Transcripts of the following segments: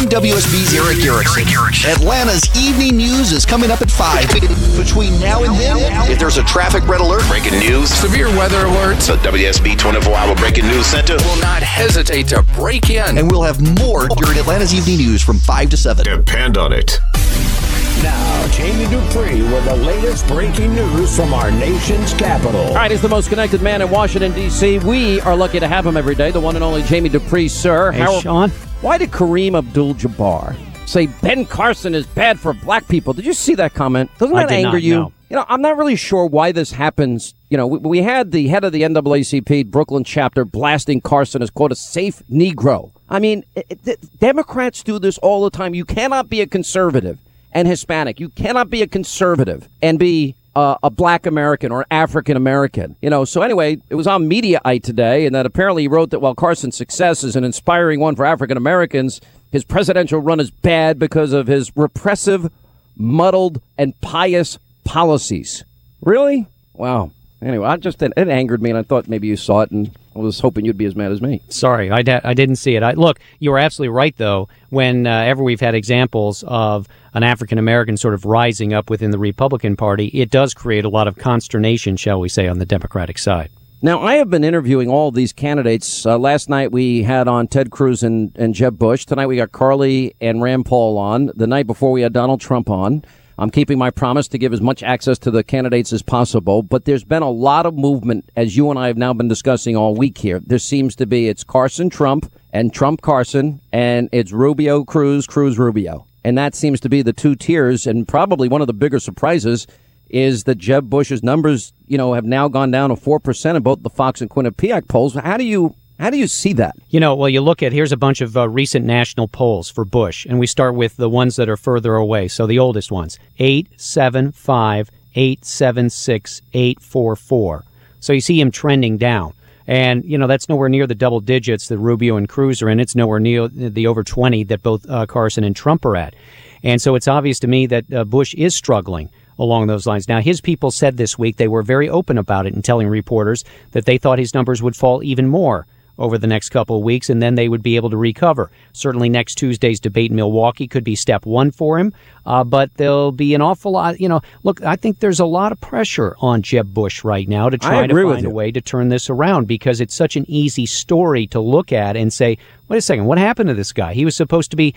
I'm WSB's Erick Erickson. Atlanta's evening news is coming up at 5. Between now and then, if there's a traffic red alert, breaking news, severe weather alerts, the WSB 24 hour breaking news center will not hesitate to break in. And we'll have more during Atlanta's evening news from 5 to 7. Depend on it. Now, Jamie Dupree with the latest breaking news from our nation's capital. All right, he's the most connected man in Washington, D.C. We are lucky to have him every day, the one and only Jamie Dupree, sir. Hey, How, Sean. Why did Kareem Abdul Jabbar say Ben Carson is bad for black people? Did you see that comment? Doesn't that anger not, you? No. You know, I'm not really sure why this happens. You know, we, we had the head of the NAACP Brooklyn chapter blasting Carson as, quote, a safe Negro. I mean, it, it, Democrats do this all the time. You cannot be a conservative and Hispanic. You cannot be a conservative and be uh, a black American or African American. You know, so anyway, it was on Mediaite today, and that apparently he wrote that while Carson's success is an inspiring one for African Americans, his presidential run is bad because of his repressive, muddled, and pious policies. Really? Wow. Anyway, I just it angered me, and I thought maybe you saw it, and I was hoping you'd be as mad as me. Sorry, I, I didn't see it. I, look, you were absolutely right, though. Whenever uh, we've had examples of an African American sort of rising up within the Republican Party, it does create a lot of consternation, shall we say, on the Democratic side. Now, I have been interviewing all these candidates. Uh, last night we had on Ted Cruz and, and Jeb Bush. Tonight we got Carly and Rand Paul on. The night before we had Donald Trump on. I'm keeping my promise to give as much access to the candidates as possible, but there's been a lot of movement, as you and I have now been discussing all week here. There seems to be it's Carson Trump and Trump Carson, and it's Rubio Cruz, Cruz Rubio. And that seems to be the two tiers, and probably one of the bigger surprises is that Jeb Bush's numbers, you know, have now gone down to 4% in both the Fox and Quinnipiac polls. How do you how do you see that? You know, well, you look at here's a bunch of uh, recent national polls for Bush, and we start with the ones that are further away. So the oldest ones 875, 876, 844. So you see him trending down. And, you know, that's nowhere near the double digits that Rubio and Cruz are in. It's nowhere near the over 20 that both uh, Carson and Trump are at. And so it's obvious to me that uh, Bush is struggling along those lines. Now, his people said this week they were very open about it and telling reporters that they thought his numbers would fall even more over the next couple of weeks, and then they would be able to recover. Certainly, next Tuesday's debate in Milwaukee could be step one for him, uh, but there'll be an awful lot. You know, look, I think there's a lot of pressure on Jeb Bush right now to try to find a way to turn this around because it's such an easy story to look at and say, wait a second, what happened to this guy? He was supposed to be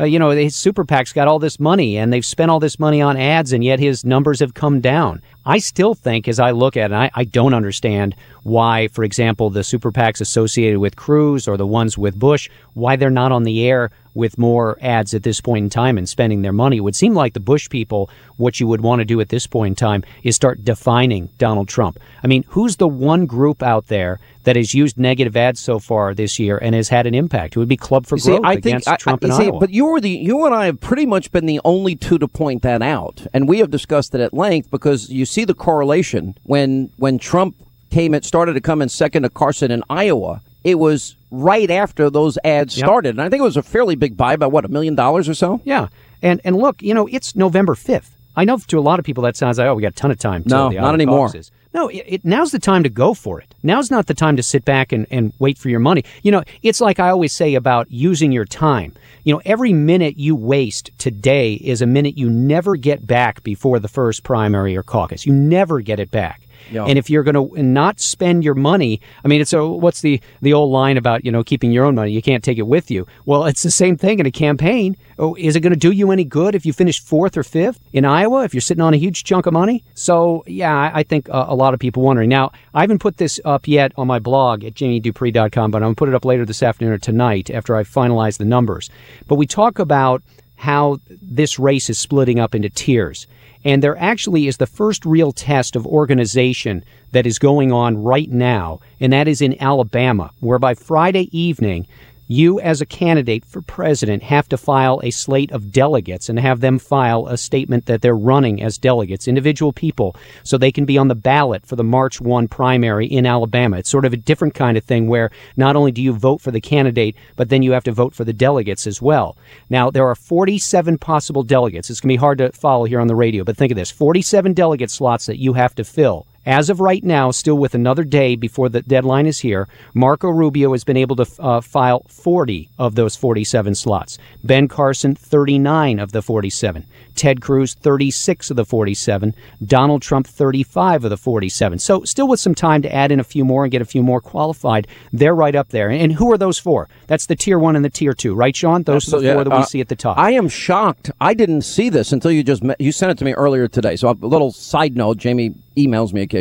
uh, you know, his super PAC's got all this money and they've spent all this money on ads and yet his numbers have come down. I still think, as I look at it, I, I don't understand why, for example, the super PACs associated with Cruz or the ones with Bush, why they're not on the air with more ads at this point in time and spending their money. It would seem like the Bush people, what you would want to do at this point in time is start defining Donald Trump. I mean, who's the one group out there that has used negative ads so far this year and has had an impact? It would be Club for Growth I against think, Trump I, in see, Iowa. But you were the you and I have pretty much been the only two to point that out, and we have discussed it at length because you see the correlation when when Trump came it started to come in second to Carson in Iowa. It was right after those ads Yep. started, and I think it was a fairly big buy by what a million dollars or so. Yeah, and and look, you know, it's November fifth. I know to a lot of people that sounds like oh, we got a ton of time. No, the not anymore. No, it, it, now's the time to go for it. Now's not the time to sit back and, and wait for your money. You know, it's like I always say about using your time. You know, every minute you waste today is a minute you never get back before the first primary or caucus. You never get it back. Yeah. And if you're going to not spend your money, I mean, it's a what's the the old line about you know keeping your own money? You can't take it with you. Well, it's the same thing in a campaign. Oh, is it going to do you any good if you finish fourth or fifth in Iowa? If you're sitting on a huge chunk of money? So yeah, I, think uh, a lot of people wondering. Now, I haven't put this up yet on my blog at jamiedupree.com, but I'm going to put it up later this afternoon or tonight after I finalize the numbers. But we talk about how this race is splitting up into tiers. And there actually is the first real test of organization that is going on right now, and that is in Alabama, where by Friday evening, you as a candidate for president have to file a slate of delegates and have them file a statement that they're running as delegates, individual people, so they can be on the ballot for the March 1 primary in Alabama. It's sort of a different kind of thing where not only do you vote for the candidate, but then you have to vote for the delegates as well. Now, there are 47 possible delegates. It's going to be hard to follow here on the radio, but think of this 47 delegate slots that you have to fill As of right now, still with another day before the deadline is here, Marco Rubio has been able to uh, file 40 of those 47 slots. Ben Carson, 39 of the 47. Ted Cruz, 36 of the 47. Donald Trump, 35 of the 47. So still with some time to add in a few more and get a few more qualified. They're right up there. And who are those four? That's the tier one and the tier two, right, Sean? Those are the four that we uh, see at the top. I am shocked. I didn't see this until you just met, you sent it to me earlier today. So a little side note: Jamie emails me occasionally.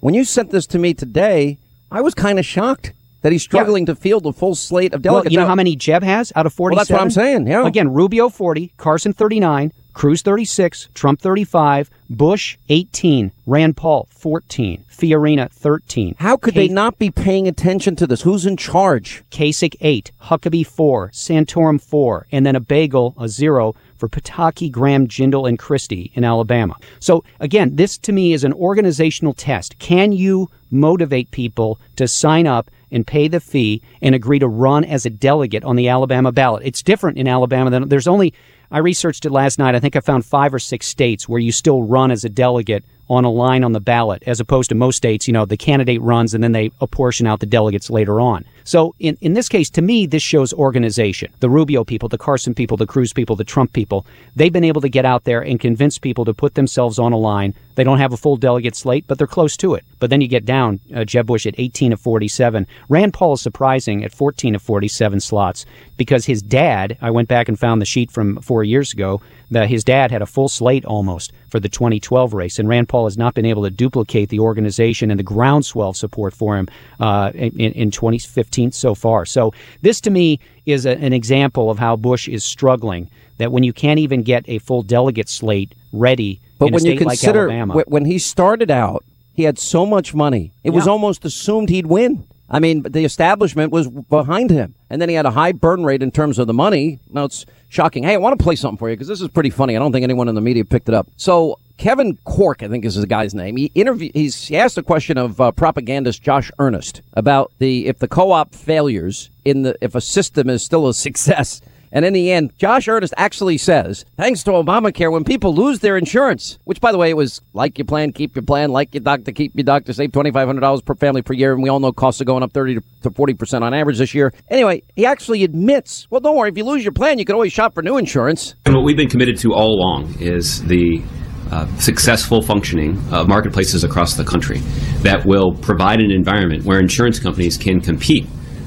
When you sent this to me today, I was kind of shocked that he's struggling to field a full slate of Well, delegates. you know how many Jeb has out of 47? Well, that's what I'm saying, yeah. Again, Rubio 40, Carson 39, Cruz 36, Trump 35, Bush 18, Rand Paul 14, Fiorina 13. How could they not be paying attention to this? Who's in charge? Kasich 8, Huckabee 4, Santorum 4, and then a bagel, a 0, for Pataki, Graham, Jindal, and Christie in Alabama. So, again, this to me is an organizational test. Can you motivate people to sign up and pay the fee and agree to run as a delegate on the Alabama ballot? It's different in Alabama than there's only, I researched it last night. I think I found five or six states where you still run as a delegate on a line on the ballot, as opposed to most states, you know, the candidate runs and then they apportion out the delegates later on. So in, in this case, to me, this shows organization. The Rubio people, the Carson people, the Cruz people, the Trump people, they've been able to get out there and convince people to put themselves on a line. They don't have a full delegate slate, but they're close to it. But then you get down, uh, Jeb Bush at 18 of 47. Rand Paul is surprising at 14 of 47 slots because his dad, I went back and found the sheet from four years ago, that his dad had a full slate almost for the 2012 race, and Rand Paul has not been able to duplicate the organization and the groundswell support for him uh, in, in 2015 so far. So this, to me, is a, an example of how Bush is struggling. That when you can't even get a full delegate slate ready But when you consider like when he started out, he had so much money. It was almost assumed he'd win. I mean, the establishment was behind him, and then he had a high burn rate in terms of the money. Now it's shocking. Hey, I want to play something for you because this is pretty funny. I don't think anyone in the media picked it up. So Kevin Corke, I think is the guy's name. He interview. He's he asked a question of uh, propagandist Josh Earnest about the if the co-op failures in the if a system is still a success. And in the end, Josh Earnest actually says, thanks to Obamacare, when people lose their insurance, which by the way, it was like your plan, keep your plan, like your doctor, keep your doctor, save $2,500 per family per year. And we all know costs are going up 30 to 40% on average this year. Anyway, he actually admits, well, don't worry, if you lose your plan, you can always shop for new insurance. And what we've been committed to all along is the uh, successful functioning of marketplaces across the country that will provide an environment where insurance companies can compete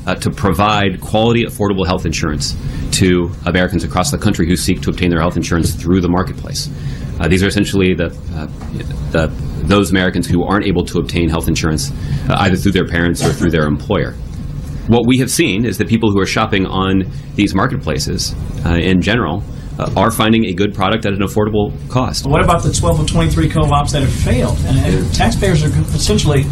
uh, to provide quality, affordable health insurance to Americans across the country who seek to obtain their health insurance through the marketplace. Uh, these are essentially the, uh, the those Americans who aren't able to obtain health insurance uh, either through their parents or through their employer. What we have seen is that people who are shopping on these marketplaces uh, in general uh, are finding a good product at an affordable cost. What about the 12 or 23 co-ops that have failed? And, and taxpayers are essentially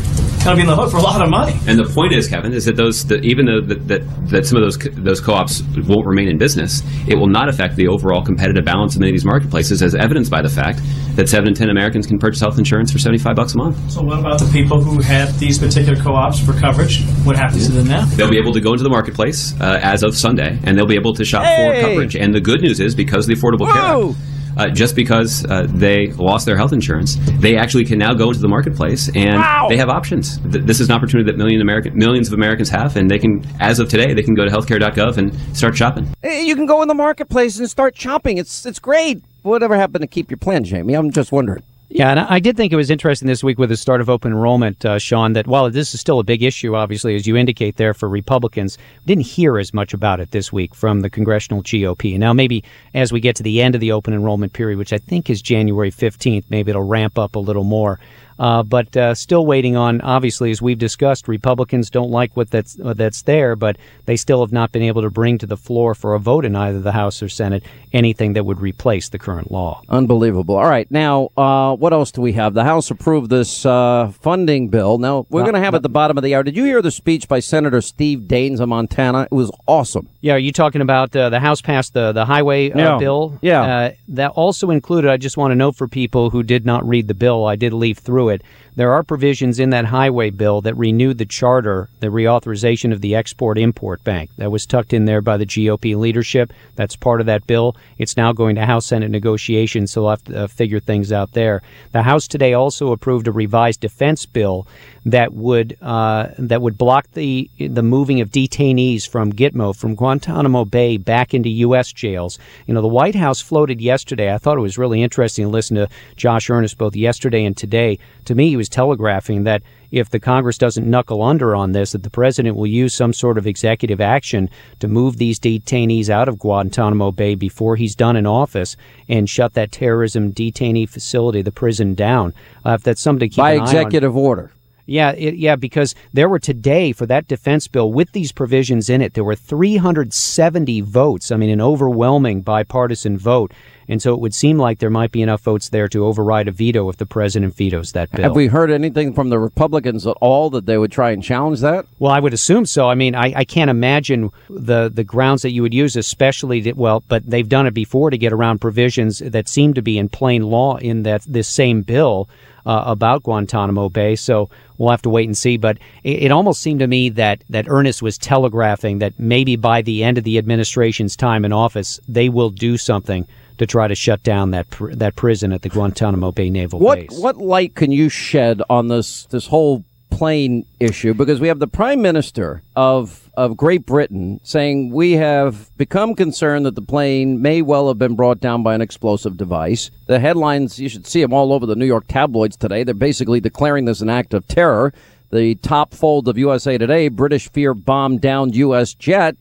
going to be in the hook for a lot of money. And the point is, Kevin, is that those that even though that, that, that some of those co- those co-ops won't remain in business, it will not affect the overall competitive balance of many of these marketplaces, as evidenced by the fact that seven in ten Americans can purchase health insurance for seventy five bucks a month. So what about the people who had these particular co-ops for coverage? What happens to them now? They'll be able to go into the marketplace uh, as of Sunday, and they'll be able to shop Hey! for coverage. And the good news is, because of the Affordable Care Act, uh, just because uh, they lost their health insurance, they actually can now go into the marketplace and Wow! they have options. Th- This is an opportunity that million American, millions of Americans have, and they can, as of today, they can go to healthcare.gov and start shopping. You can go in the marketplace and start shopping. It's it's great. Whatever happened to keep your plan, Jamie? I'm just wondering. Yeah, and I did think it was interesting this week with the start of open enrollment, uh, Sean, that while this is still a big issue, obviously, as you indicate there for Republicans, didn't hear as much about it this week from the congressional GOP. Now, maybe as we get to the end of the open enrollment period, which I think is January 15th, maybe it'll ramp up a little more. Uh, but uh, still waiting on, obviously, as we've discussed, Republicans don't like what that's, uh, that's there, but they still have not been able to bring to the floor for a vote in either the House or Senate anything that would replace the current law. Unbelievable. All right, now uh, what else do we have? The House approved this uh, funding bill. Now we're going to have at the bottom of the hour. Did you hear the speech by Senator Steve Daines of Montana? It was awesome. Yeah, are you talking about uh, the House passed the the highway uh, Yeah. bill? Yeah. Uh, that also included. I just want to note for people who did not read the bill, I did leaf through it. through it, there are provisions in that highway bill that renewed the charter, the reauthorization of the Export Import Bank. That was tucked in there by the GOP leadership. That's part of that bill. It's now going to House Senate negotiations, so we'll have to uh, figure things out there. The House today also approved a revised defense bill that would uh, that would block the the moving of detainees from Gitmo from Guantanamo Bay back into U.S. jails. You know, the White House floated yesterday. I thought it was really interesting to listen to Josh Earnest both yesterday and today. To me, he was telegraphing that if the Congress doesn't knuckle under on this, that the president will use some sort of executive action to move these detainees out of Guantanamo Bay before he's done in office and shut that terrorism detainee facility, the prison, down. Uh, if that's something to keep by an eye on. executive order. Yeah, it, yeah, because there were today for that defense bill with these provisions in it, there were 370 votes. I mean, an overwhelming bipartisan vote. And so it would seem like there might be enough votes there to override a veto if the president vetoes that bill. Have we heard anything from the Republicans at all that they would try and challenge that? Well, I would assume so. I mean, I, I can't imagine the, the grounds that you would use, especially that, well, but they've done it before to get around provisions that seem to be in plain law in that this same bill uh, about Guantanamo Bay. So we'll have to wait and see. But it, it almost seemed to me that that Earnest was telegraphing that maybe by the end of the administration's time in office, they will do something to try to shut down that pr- that prison at the Guantanamo Bay Naval What Base. what light can you shed on this this whole plane issue? Because we have the Prime Minister of of Great Britain saying we have become concerned that the plane may well have been brought down by an explosive device. The headlines you should see them all over the New York tabloids today. They're basically declaring this an act of terror. The top fold of USA Today: British fear bomb down U.S. jet.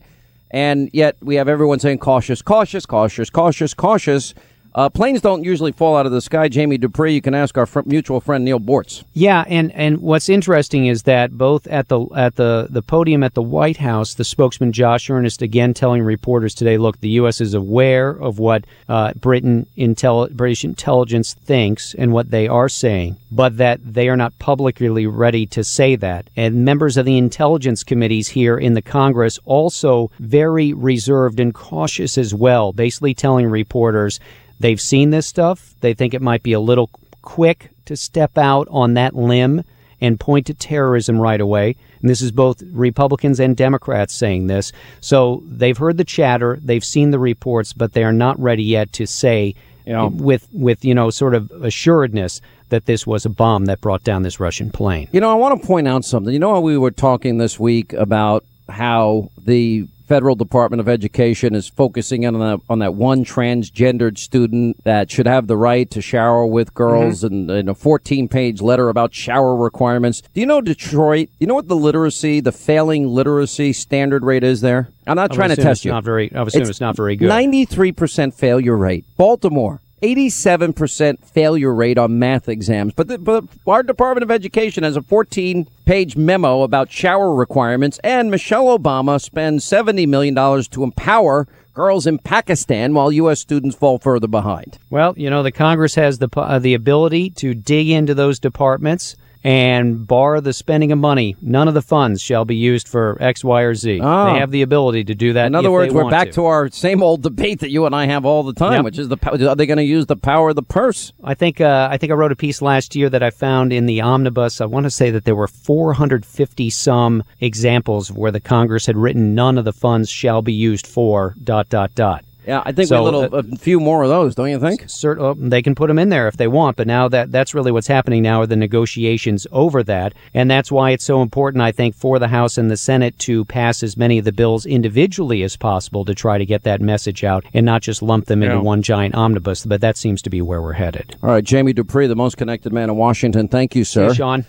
And yet we have everyone saying cautious, cautious, cautious, cautious, cautious. Uh, planes don't usually fall out of the sky. Jamie Dupree, you can ask our fr- mutual friend Neal Boortz. Yeah, and, and what's interesting is that both at the at the, the podium at the White House, the spokesman Josh Earnest again telling reporters today, look, the U.S. is aware of what uh, Britain intel- British intelligence thinks and what they are saying, but that they are not publicly ready to say that. And members of the intelligence committees here in the Congress also very reserved and cautious as well, basically telling reporters They've seen this stuff. They think it might be a little quick to step out on that limb and point to terrorism right away. And this is both Republicans and Democrats saying this. So they've heard the chatter, they've seen the reports, but they are not ready yet to say Yeah. with with you know sort of assuredness that this was a bomb that brought down this Russian plane. You know, I want to point out something. You know, how we were talking this week about how the federal Department of Education is focusing in on that, on that one transgendered student that should have the right to shower with girls mm-hmm. and, and a 14 page letter about shower requirements. Do you know Detroit? You know what the literacy, the failing literacy standard rate is there? I'm not I trying to test it's you. Not very. I assume it's, not very good. 93% failure rate. Baltimore. 87% failure rate on math exams. But, the, but our Department of Education has a 14 page memo about shower requirements, and Michelle Obama spends $70 million to empower girls in Pakistan while U.S. students fall further behind. Well, you know, the Congress has the uh, the ability to dig into those departments and bar the spending of money. None of the funds shall be used for X, Y, or Z. Ah. They have the ability to do that. In other words, we're back to. our same old debate that you and I have all the time, Yep. which is the are they going to use the power of the purse? I think uh, I think I wrote a piece last year that I found in the omnibus. I want to say that there were 450 some examples where the Congress had written none of the funds shall be used for dot dot dot. Yeah, I think So, we little, uh, a few more of those, don't you think? Cert- oh, they can put them in there if they want, but now that that's really what's happening now are the negotiations over that, and that's why it's so important, I think, for the House and the Senate to pass as many of the bills individually as possible to try to get that message out and not just lump them into one giant omnibus. But that seems to be where we're headed. All right, Jamie Dupree, the most connected man in Washington. Thank you, sir. Hey, Sean.